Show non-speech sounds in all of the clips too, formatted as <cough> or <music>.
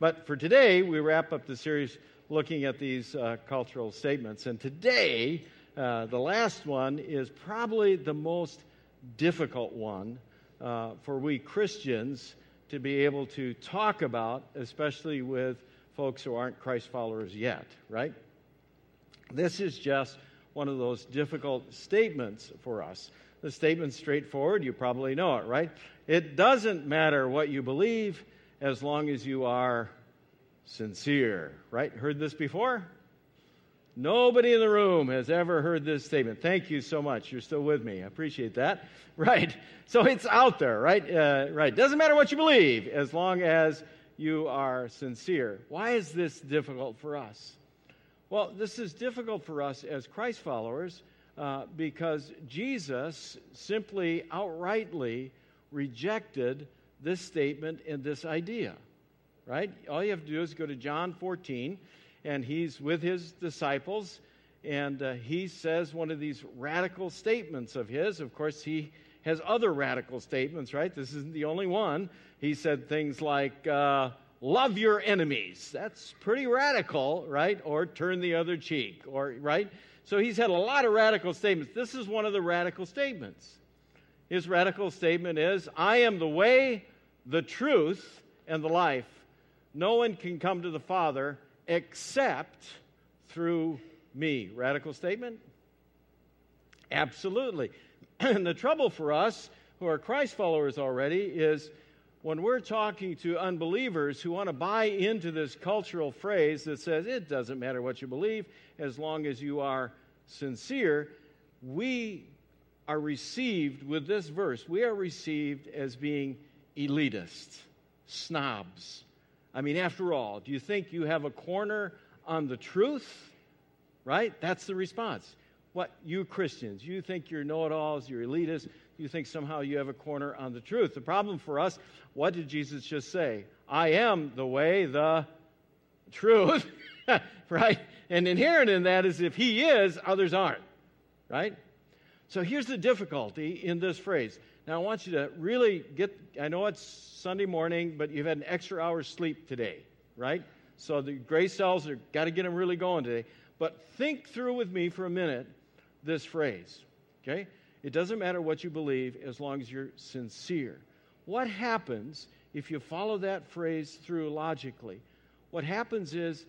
But for today, we wrap up the series looking at these uh, cultural statements. And today, uh, the last one is probably the most difficult one uh, for we Christians to be able to talk about, especially with folks who aren't Christ followers yet, right? This is just one of those difficult statements for us. The statement's straightforward. You probably know it, right? It doesn't matter what you believe as long as you are sincere, right? Heard this before? Nobody in the room has ever heard this statement. Thank you so much. You're still with me. I appreciate that. <laughs> Right. So it's out there, right? Uh, right. Doesn't matter what you believe as long as you are sincere. Why is this difficult for us? Well, this is difficult for us as Christ followers uh, because Jesus simply outrightly rejected this statement and this idea, right? All you have to do is go to John 14 and he's with his disciples, and uh, he says one of these radical statements of his. Of course, he has other radical statements, right? This isn't the only one. He said things like, uh, love your enemies. That's pretty radical, right? Or turn the other cheek, or, right? So he's had a lot of radical statements. This is one of the radical statements. His radical statement is, I am the way, the truth, and the life. No one can come to the Father except through me. Radical statement? Absolutely. <clears throat> and the trouble for us who are Christ followers already is when we're talking to unbelievers who want to buy into this cultural phrase that says it doesn't matter what you believe as long as you are sincere, we are received with this verse. We are received as being elitists, snobs, I mean, after all, do you think you have a corner on the truth? Right? That's the response. What, you Christians, you think you're know it alls, you're elitists, you think somehow you have a corner on the truth. The problem for us, what did Jesus just say? I am the way, the truth, <laughs> right? And inherent in that is if he is, others aren't, right? So here's the difficulty in this phrase now, I want you to really get, I know it's Sunday morning, but you've had an extra hour's sleep today, right? So the gray cells are, got to get them really going today. But think through with me for a minute this phrase, okay? It doesn't matter what you believe as long as you're sincere. What happens if you follow that phrase through logically? What happens is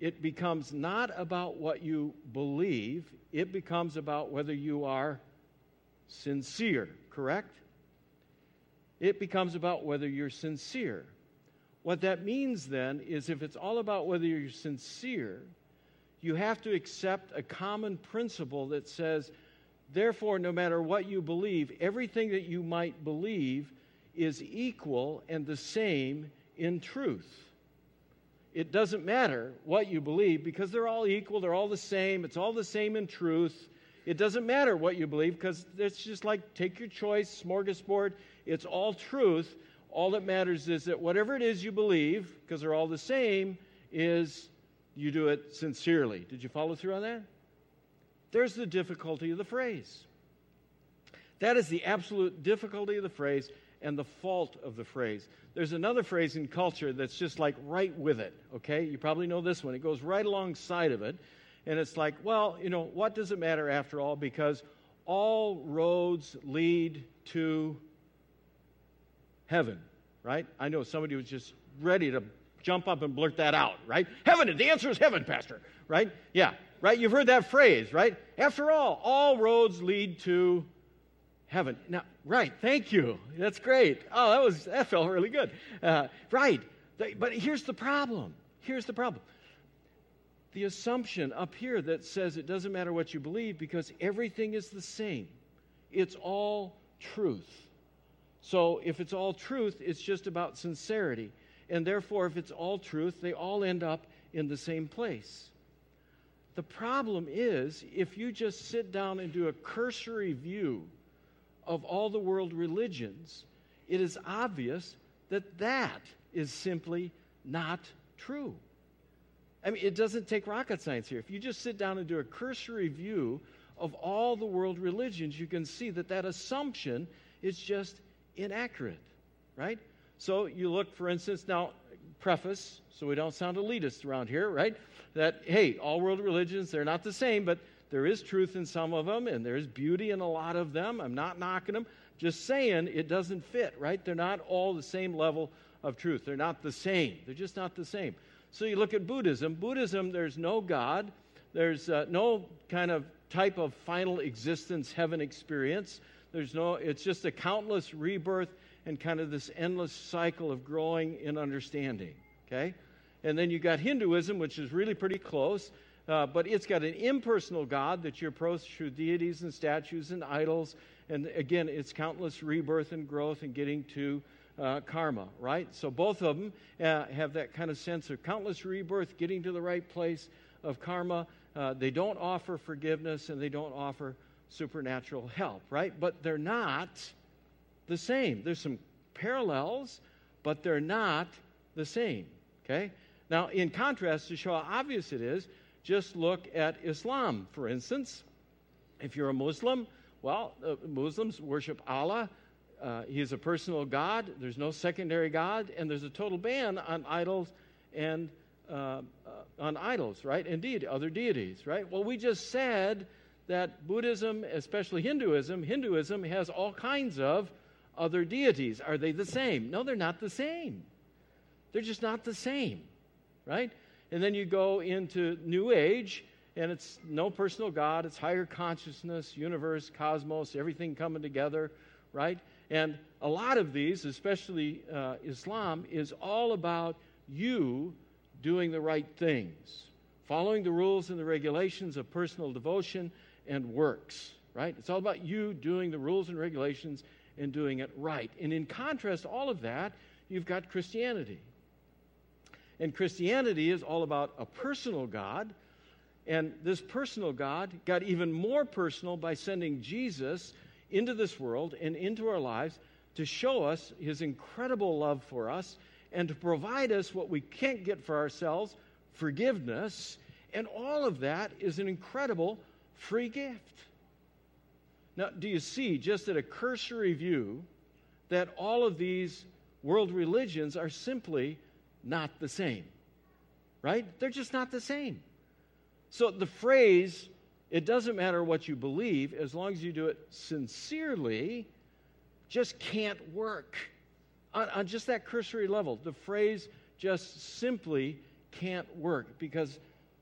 it becomes not about what you believe, it becomes about whether you are sincere, correct? It becomes about whether you're sincere. What that means then is if it's all about whether you're sincere, you have to accept a common principle that says, therefore, no matter what you believe, everything that you might believe is equal and the same in truth. It doesn't matter what you believe because they're all equal, they're all the same, it's all the same in truth. It doesn't matter what you believe because it's just like take your choice, smorgasbord. It's all truth. All that matters is that whatever it is you believe, because they're all the same, is you do it sincerely. Did you follow through on that? There's the difficulty of the phrase. That is the absolute difficulty of the phrase and the fault of the phrase. There's another phrase in culture that's just like right with it, okay? You probably know this one. It goes right alongside of it. And it's like, well, you know, what does it matter after all? Because all roads lead to heaven, right? I know somebody was just ready to jump up and blurt that out, right? Heaven, the answer is heaven, Pastor, right? Yeah, right? You've heard that phrase, right? After all, all roads lead to heaven. Now, right, thank you. That's great. Oh, that was that felt really good. Uh, right, but here's the problem. Here's the problem the assumption up here that says it doesn't matter what you believe because everything is the same. It's all truth. So if it's all truth, it's just about sincerity. And therefore, if it's all truth, they all end up in the same place. The problem is, if you just sit down and do a cursory view of all the world religions, it is obvious that that is simply not true. I mean, it doesn't take rocket science here. If you just sit down and do a cursory view of all the world religions, you can see that that assumption is just inaccurate, right? So you look, for instance, now preface so we don't sound elitist around here, right? That, hey, all world religions, they're not the same, but there is truth in some of them and there's beauty in a lot of them. I'm not knocking them. Just saying it doesn't fit, right? They're not all the same level of truth. They're not the same. They're just not the same. So you look at Buddhism. Buddhism, there's no God, there's uh, no kind of type of final existence heaven experience. There's no, it's just a countless rebirth and kind of this endless cycle of growing in understanding. Okay? And then you got Hinduism, which is really pretty close, uh, but it's got an impersonal God that you approach through deities and statues and idols. And again, it's countless rebirth and growth and getting to uh, karma, right? So both of them uh, have that kind of sense of countless rebirth, getting to the right place of karma. Uh, they don't offer forgiveness and they don't offer supernatural help, right? But they're not the same. There's some parallels, but they're not the same, okay? Now, in contrast, to show how obvious it is, just look at Islam, for instance. If you're a Muslim, well, uh, Muslims worship Allah. Uh, he is a personal God. There's no secondary God, and there's a total ban on idols and uh, uh, on idols, right? Indeed, other deities, right? Well, we just said that Buddhism, especially Hinduism, Hinduism has all kinds of other deities. Are they the same? No, they're not the same. They're just not the same, right? And then you go into New Age, and it's no personal God, it's higher consciousness, universe, cosmos, everything coming together, right? And a lot of these, especially uh, Islam, is all about you doing the right things, following the rules and the regulations of personal devotion and works, right? It's all about you doing the rules and regulations and doing it right. And in contrast all of that, you've got Christianity. And Christianity is all about a personal God. And this personal God got even more personal by sending Jesus into this world and into our lives to show us his incredible love for us and to provide us what we can't get for ourselves forgiveness. And all of that is an incredible free gift. Now, do you see, just at a cursory view, that all of these world religions are simply not the same? Right? They're just not the same. So the phrase, it doesn't matter what you believe, as long as you do it sincerely, just can't work. On, on just that cursory level, the phrase just simply can't work because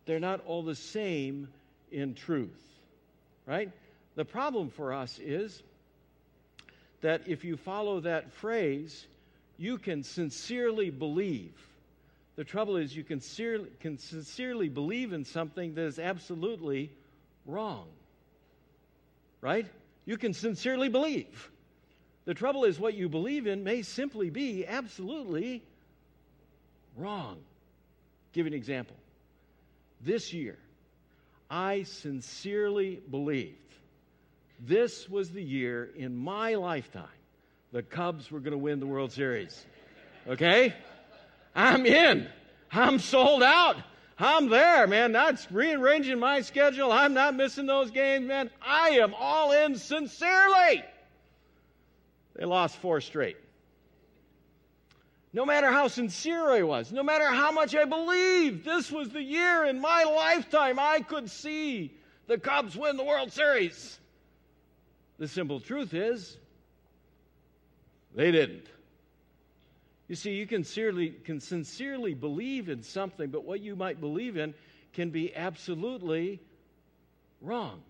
they're not all the same in truth. Right? The problem for us is that if you follow that phrase, you can sincerely believe the trouble is, you can, sincerely, can sincerely believe in something that is absolutely wrong. Right? You can sincerely believe. The trouble is, what you believe in may simply be absolutely wrong. give an example. This year, I sincerely believed this was the year in my lifetime the Cubs were going to win the World Series. Okay? I'm in. I'm sold out. I'm there, man. That's rearranging my schedule. I'm not missing those games, man. I am all in sincerely. They lost four straight. No matter how sincere I was, no matter how much I believed this was the year in my lifetime I could see the Cubs win the World Series. The simple truth is, they didn't. You see, you can sincerely, can sincerely believe in something, but what you might believe in can be absolutely wrong.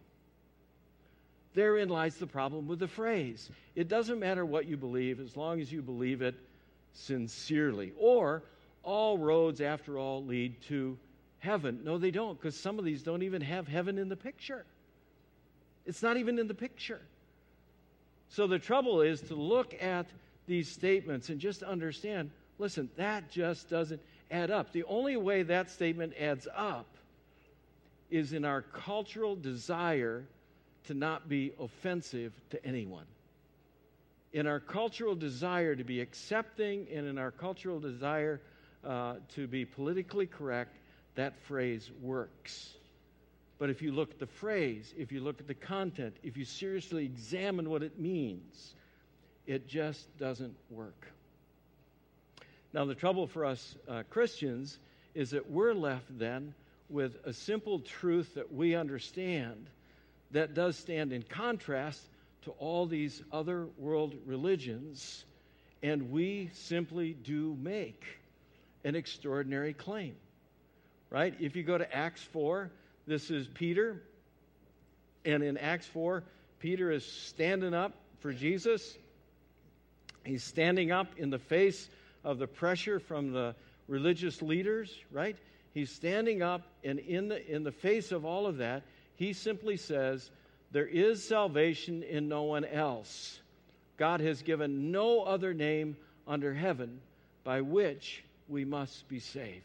Therein lies the problem with the phrase. It doesn't matter what you believe as long as you believe it sincerely. Or, all roads, after all, lead to heaven. No, they don't, because some of these don't even have heaven in the picture. It's not even in the picture. So the trouble is to look at these statements and just understand listen, that just doesn't add up. The only way that statement adds up is in our cultural desire to not be offensive to anyone. In our cultural desire to be accepting and in our cultural desire uh, to be politically correct, that phrase works. But if you look at the phrase, if you look at the content, if you seriously examine what it means, it just doesn't work. Now, the trouble for us uh, Christians is that we're left then with a simple truth that we understand that does stand in contrast to all these other world religions, and we simply do make an extraordinary claim. Right? If you go to Acts 4, this is Peter, and in Acts 4, Peter is standing up for Jesus. He's standing up in the face of the pressure from the religious leaders, right? He's standing up, and in the, in the face of all of that, he simply says, There is salvation in no one else. God has given no other name under heaven by which we must be saved.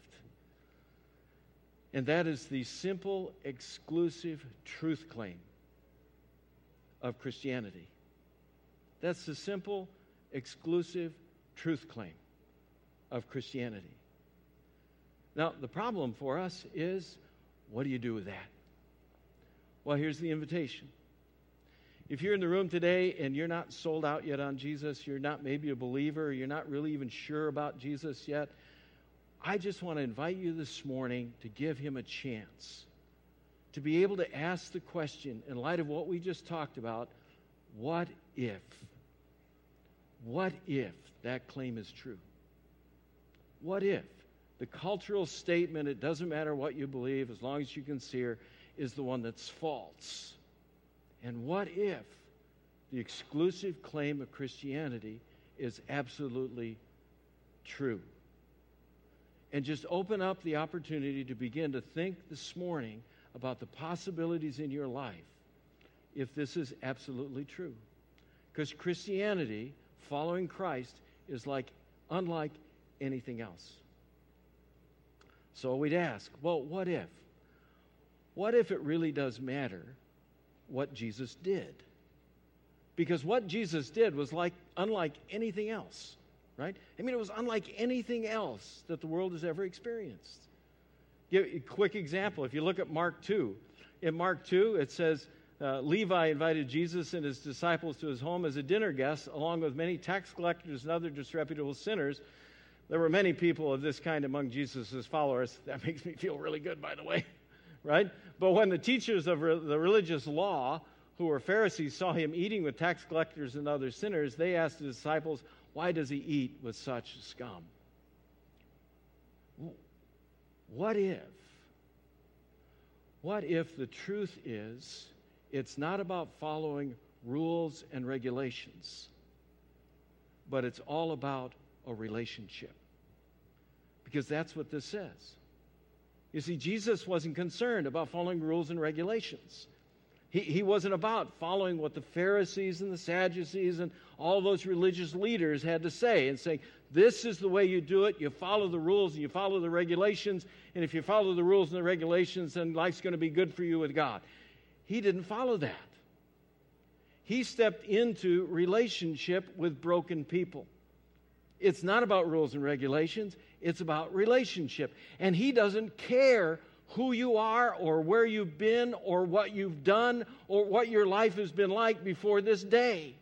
And that is the simple, exclusive truth claim of Christianity. That's the simple, exclusive truth claim of Christianity. Now, the problem for us is what do you do with that? Well, here's the invitation. If you're in the room today and you're not sold out yet on Jesus, you're not maybe a believer, you're not really even sure about Jesus yet, I just want to invite you this morning to give him a chance to be able to ask the question, in light of what we just talked about, what if? What if that claim is true? What if the cultural statement, it doesn't matter what you believe as long as you can see her, is the one that's false? And what if the exclusive claim of Christianity is absolutely true? And just open up the opportunity to begin to think this morning about the possibilities in your life if this is absolutely true. Because Christianity, following Christ, is like unlike anything else. So we'd ask, well, what if? What if it really does matter what Jesus did? Because what Jesus did was like unlike anything else, right? I mean, it was unlike anything else that the world has ever experienced. Give a quick example. If you look at Mark 2, in Mark 2, it says, uh, Levi invited Jesus and his disciples to his home as a dinner guest, along with many tax collectors and other disreputable sinners. There were many people of this kind among Jesus' followers. That <laughs> makes me feel really good, by the way, <laughs> right? But when the teachers of re- the religious law, who were Pharisees, saw him eating with tax collectors and other sinners, they asked the disciples, Why does he eat with such scum? What if? What if the truth is it's not about following rules and regulations, but it's all about a relationship? Because that's what this says. You see, Jesus wasn't concerned about following rules and regulations. He, he wasn't about following what the Pharisees and the Sadducees and all those religious leaders had to say and saying, this is the way you do it. You follow the rules and you follow the regulations. And if you follow the rules and the regulations, then life's going to be good for you with God. He didn't follow that. He stepped into relationship with broken people. It's not about rules and regulations, it's about relationship. And He doesn't care who you are or where you've been or what you've done or what your life has been like before this day.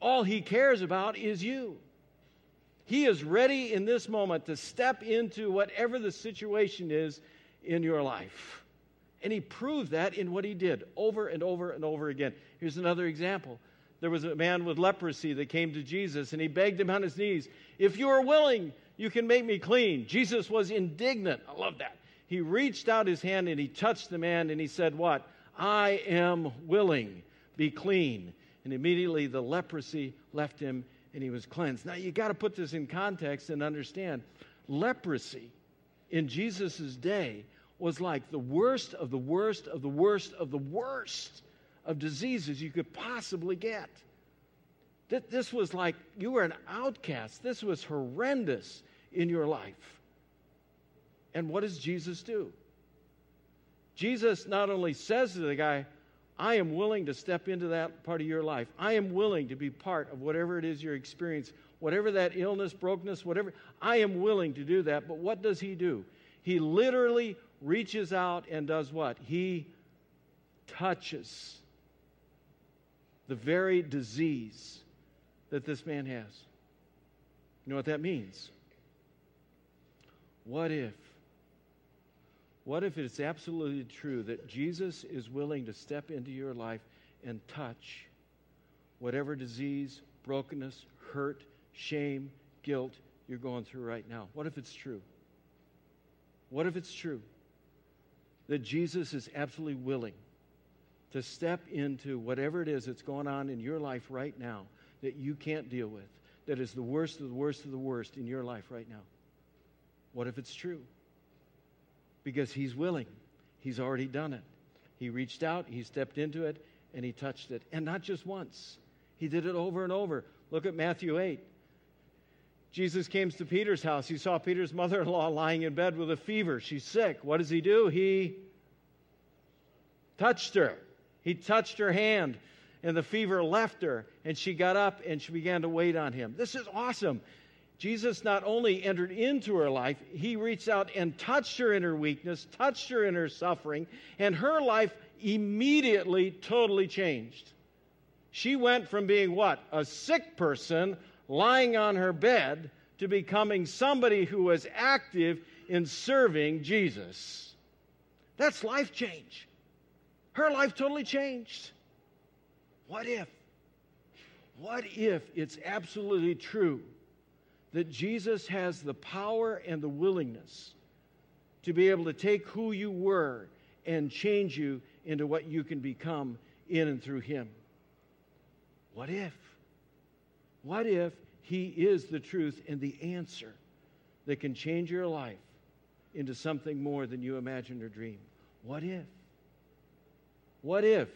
All he cares about is you. He is ready in this moment to step into whatever the situation is in your life. And he proved that in what he did over and over and over again. Here's another example. There was a man with leprosy that came to Jesus and he begged him on his knees, If you are willing, you can make me clean. Jesus was indignant. I love that he reached out his hand and he touched the man and he said, What? I am willing, be clean. And immediately the leprosy left him and he was cleansed. Now you got to put this in context and understand leprosy in Jesus' day was like the worst of the worst of the worst of the worst of diseases you could possibly get. This was like you were an outcast. This was horrendous in your life. And what does Jesus do? Jesus not only says to the guy, I am willing to step into that part of your life. I am willing to be part of whatever it is you're experiencing, whatever that illness, brokenness, whatever. I am willing to do that. But what does he do? He literally reaches out and does what? He touches the very disease that this man has. You know what that means? What if? What if it's absolutely true that Jesus is willing to step into your life and touch whatever disease, brokenness, hurt, shame, guilt you're going through right now? What if it's true? What if it's true that Jesus is absolutely willing to step into whatever it is that's going on in your life right now that you can't deal with, that is the worst of the worst of the worst in your life right now? What if it's true? Because He's willing, He's already done it. He reached out, He stepped into it, and He touched it. And not just once, He did it over and over. Look at Matthew 8. Jesus came to Peter's house. He saw Peter's mother in law lying in bed with a fever. She's sick. What does he do? He touched her. He touched her hand, and the fever left her, and she got up and she began to wait on him. This is awesome. Jesus not only entered into her life, he reached out and touched her in her weakness, touched her in her suffering, and her life immediately totally changed. She went from being what? A sick person lying on her bed to becoming somebody who was active in serving Jesus. That's life change. Her life totally changed. What if? What if it's absolutely true that Jesus has the power and the willingness to be able to take who you were and change you into what you can become in and through Him? What if? What if He is the truth and the answer that can change your life into something more than you imagined or dreamed? What if? What if?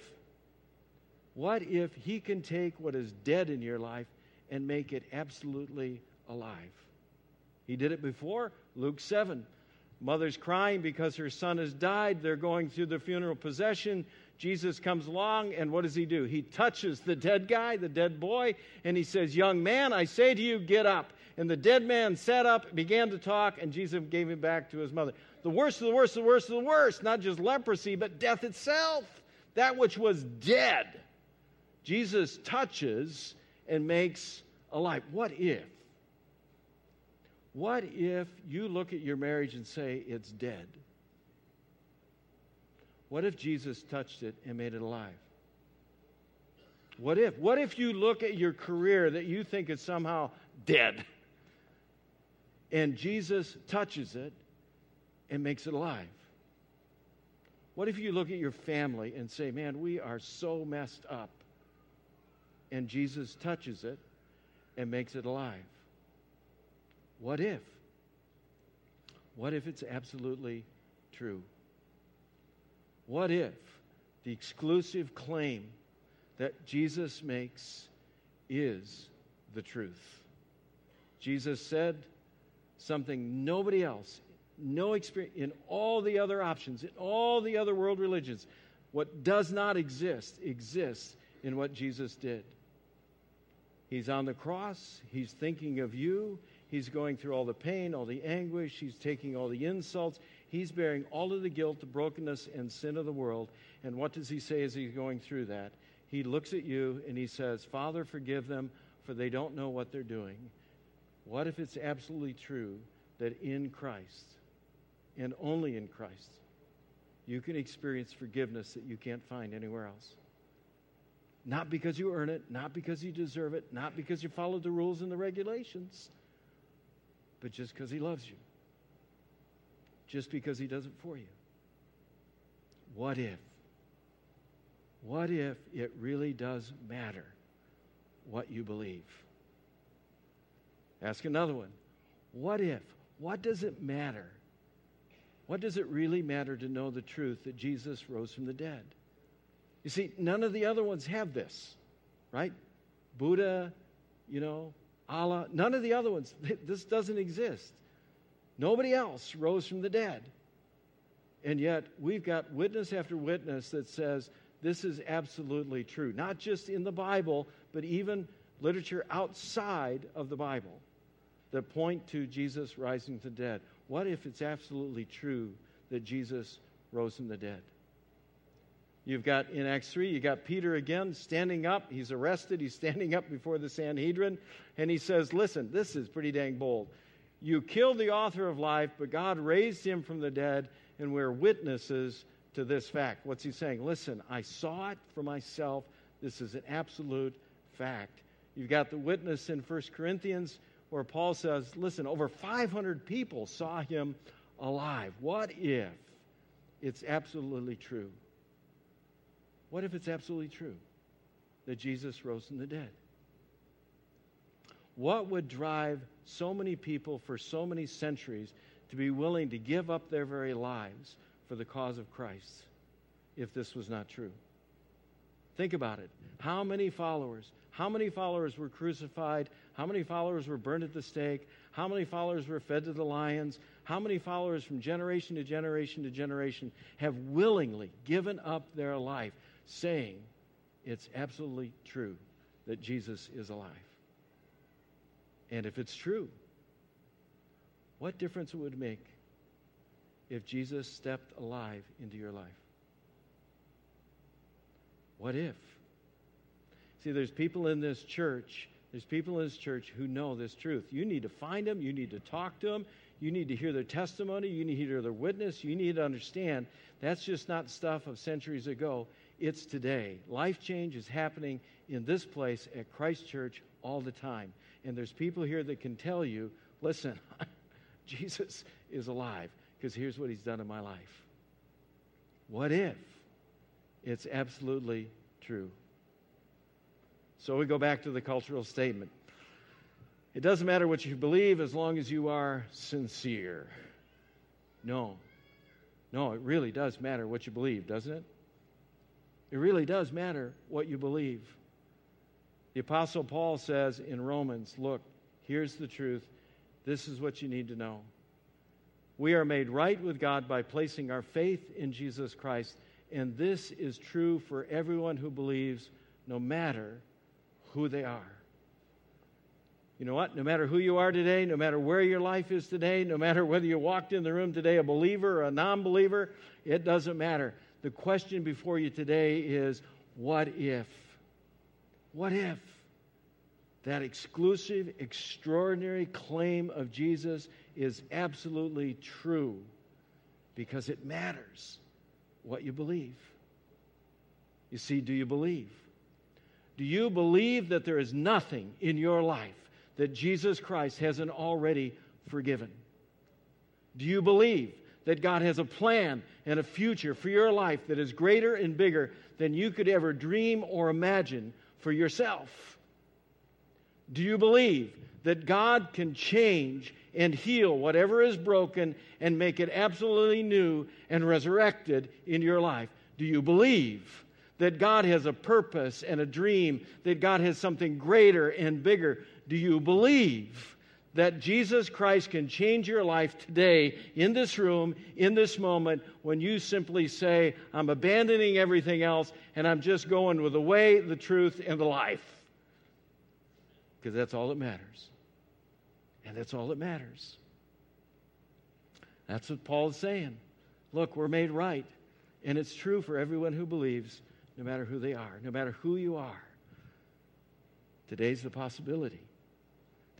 What if He can take what is dead in your life and make it absolutely alive? He did it before, Luke 7. Mother's crying because her son has died. They're going through the funeral procession. Jesus comes along, and what does he do? He touches the dead guy, the dead boy, and he says, Young man, I say to you, get up. And the dead man sat up, began to talk, and Jesus gave him back to his mother. The worst of the worst of the worst of the worst, not just leprosy, but death itself, that which was dead. Jesus touches and makes alive. What if? What if you look at your marriage and say it's dead? What if Jesus touched it and made it alive? What if? What if you look at your career that you think is somehow dead and Jesus touches it and makes it alive? What if you look at your family and say, man, we are so messed up, and Jesus touches it and makes it alive? What if? What if it's absolutely true? What if the exclusive claim that Jesus makes is the truth? Jesus said something nobody else, no experience, in all the other options, in all the other world religions, what does not exist exists in what Jesus did. He's on the cross, he's thinking of you, he's going through all the pain, all the anguish, he's taking all the insults, He's bearing all of the guilt, the brokenness, and sin of the world. And what does he say as he's going through that? He looks at you and he says, Father, forgive them, for they don't know what they're doing. What if it's absolutely true that in Christ, and only in Christ, you can experience forgiveness that you can't find anywhere else? Not because you earn it, not because you deserve it, not because you followed the rules and the regulations, but just because He loves you just because He does it for you. What if? What if it really does matter what you believe? Ask another one. What if? What does it matter? What does it really matter to know the truth that Jesus rose from the dead? You see, none of the other ones have this, right? Buddha, you know, Allah, none of the other ones. <laughs> This doesn't exist. Nobody else rose from the dead. And yet, we've got witness after witness that says this is absolutely true, not just in the Bible, but even literature outside of the Bible that point to Jesus rising from the dead. What if it's absolutely true that Jesus rose from the dead? You've got in Acts 3, you got Peter again standing up. He's arrested. He's standing up before the Sanhedrin. And he says, Listen, this is pretty dang bold. You killed the author of life, but God raised him from the dead, and we're witnesses to this fact. What's he saying? Listen, I saw it for myself. This is an absolute fact. You've got the witness in 1 Corinthians where Paul says, listen, over 500 people saw him alive. What if it's absolutely true? What if it's absolutely true that Jesus rose from the dead? What would drive so many people for so many centuries to be willing to give up their very lives for the cause of Christ if this was not true? Think about it. How many followers? How many followers were crucified? How many followers were burned at the stake? How many followers were fed to the lions? How many followers from generation to generation to generation have willingly given up their life saying it's absolutely true that Jesus is alive? And if it's true, what difference it would make if Jesus stepped alive into your life? What if? See, there's people in this church, there's people in this church who know this truth. You need to find them, you need to talk to them, you need to hear their testimony, you need to hear their witness, you need to understand that's just not stuff of centuries ago. It's today. Life change is happening in this place at Christ Church all the time. And there's people here that can tell you listen, <laughs> Jesus is alive because here's what he's done in my life. What if it's absolutely true? So we go back to the cultural statement. It doesn't matter what you believe as long as you are sincere. No. No, it really does matter what you believe, doesn't it? It really does matter what you believe. The Apostle Paul says in Romans, Look, here's the truth. This is what you need to know. We are made right with God by placing our faith in Jesus Christ, and this is true for everyone who believes, no matter who they are. You know what? No matter who you are today, no matter where your life is today, no matter whether you walked in the room today a believer or a non believer, it doesn't matter. The question before you today is what if? What if that exclusive, extraordinary claim of Jesus is absolutely true? Because it matters what you believe. You see, do you believe? Do you believe that there is nothing in your life that Jesus Christ hasn't already forgiven? Do you believe that God has a plan and a future for your life that is greater and bigger than you could ever dream or imagine for yourself? Do you believe that God can change and heal whatever is broken and make it absolutely new and resurrected in your life? Do you believe that God has a purpose and a dream, that God has something greater and bigger? Do you believe that Jesus Christ can change your life today in this room, in this moment, when you simply say, I'm abandoning everything else and I'm just going with the way, the truth, and the life. Because that's all that matters. And that's all that matters. That's what Paul is saying. Look, we're made right. And it's true for everyone who believes, no matter who they are, no matter who you are. Today's the possibility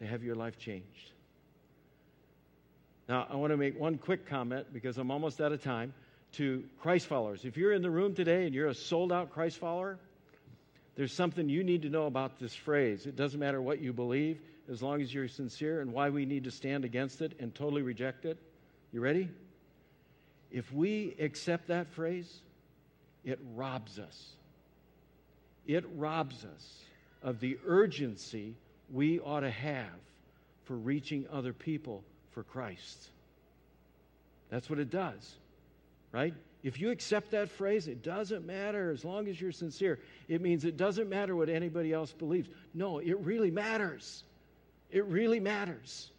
to have your life changed. Now, I want to make one quick comment because I'm almost out of time to Christ followers. If you're in the room today and you're a sold out Christ follower, there's something you need to know about this phrase. It doesn't matter what you believe as long as you're sincere and why we need to stand against it and totally reject it. You ready? If we accept that phrase, it robs us. It robs us of the urgency we ought to have for reaching other people for Christ. That's what it does, right? If you accept that phrase, it doesn't matter as long as you're sincere. It means it doesn't matter what anybody else believes. No, it really matters. It really matters.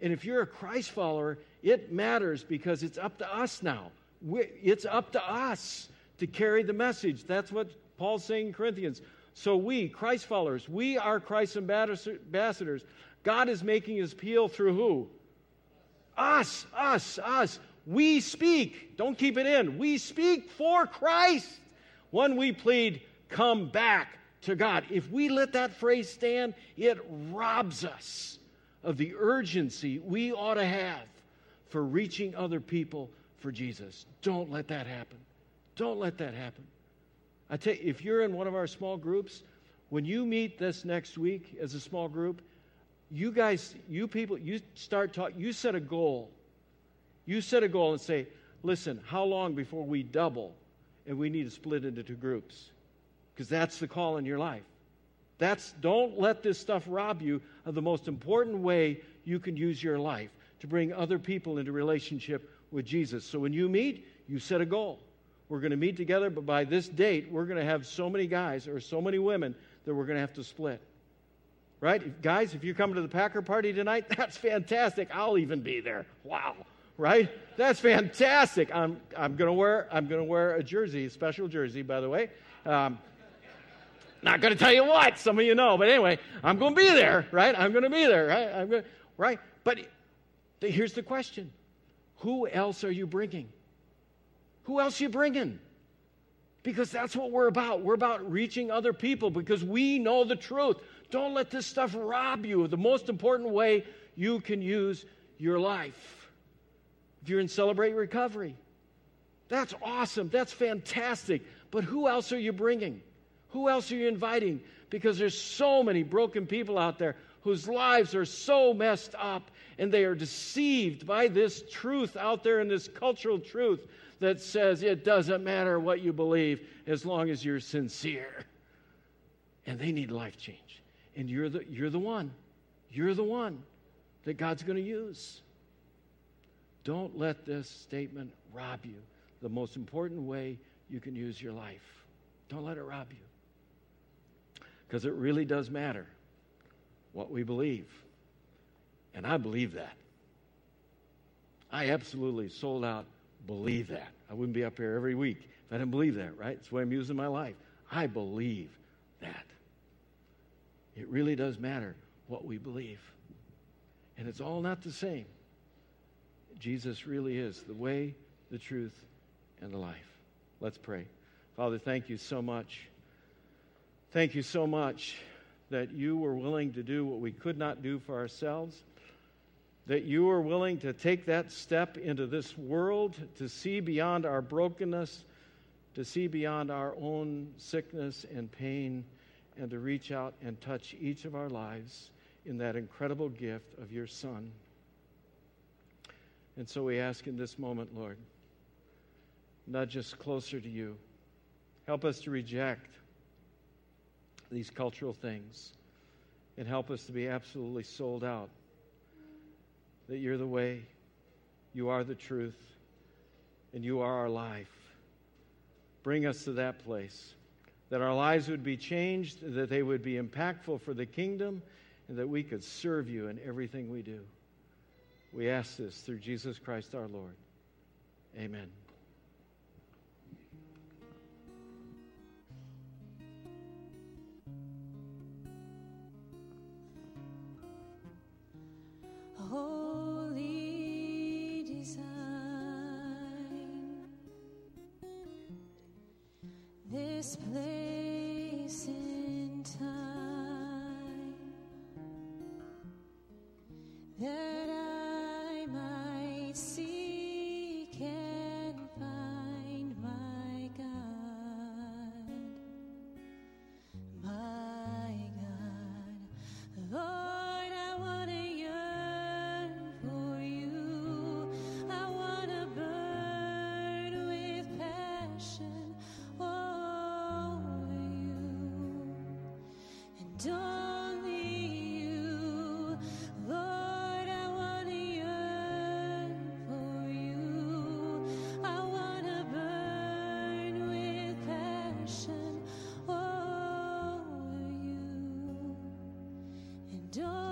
And if you're a Christ follower, it matters because it's up to us now. It's up to us to carry the message. That's what Paul's saying in Corinthians. So we, Christ followers, we are Christ's ambassadors. God is making his appeal through who? Us, us, us. We speak. Don't keep it in. We speak for Christ. When we plead, come back to God. If we let that phrase stand, it robs us of the urgency we ought to have for reaching other people for Jesus. Don't let that happen. Don't let that happen. I tell you, if you're in one of our small groups, when you meet this next week as a small group, you guys, you people, you start talking, you set a goal. You set a goal and say, listen, how long before we double and we need to split into two groups? Because that's the call in your life. That's don't let this stuff rob you of the most important way you can use your life to bring other people into relationship with Jesus. So when you meet, you set a goal. We're going to meet together, but by this date, we're going to have so many guys or so many women that we're going to have to split. Right? Guys, if you're coming to the Packer party tonight, <laughs> that's fantastic. I'll even be there. Wow. Right? That's fantastic. I'm, I'm going to wear I'm going to wear a jersey, special jersey, by the way. Um, not going to tell you what. Some of you know, but anyway, I'm going to be there, right? I'm going to be there, right? I'm going, right? But here's the question: Who else are you bringing? Who else are you bringing? Because that's what we're about. We're about reaching other people because we know the truth. Don't let this stuff rob you of the most important way you can use your life. If you're in Celebrate Recovery, that's awesome. That's fantastic. But who else are you bringing? Who else are you inviting? Because there's so many broken people out there whose lives are so messed up and they are deceived by this truth out there in this cultural truth that says it doesn't matter what you believe as long as you're sincere. And they need life change. And you're the, you're the one. You're the one that God's going to use. Don't let this statement rob you the most important way you can use your life. Don't let it rob you because it really does matter what we believe. And I believe that. I absolutely sold out believe that. I wouldn't be up here every week if I didn't believe that, right? It's the way I'm using my life. I believe that. It really does matter what we believe. And it's all not the same. Jesus really is the way, the truth, and the life. Let's pray. Father, thank you so much Thank you so much that you were willing to do what we could not do for ourselves, that you are willing to take that step into this world to see beyond our brokenness, to see beyond our own sickness and pain, and to reach out and touch each of our lives in that incredible gift of your Son. And so we ask in this moment, Lord, nudge us closer to you. Help us to reject these cultural things and help us to be absolutely sold out that you're the way, you are the truth, and you are our life. Bring us to that place that our lives would be changed, that they would be impactful for the kingdom, and that we could serve you in everything we do. We ask this through Jesus Christ our Lord. Amen. this And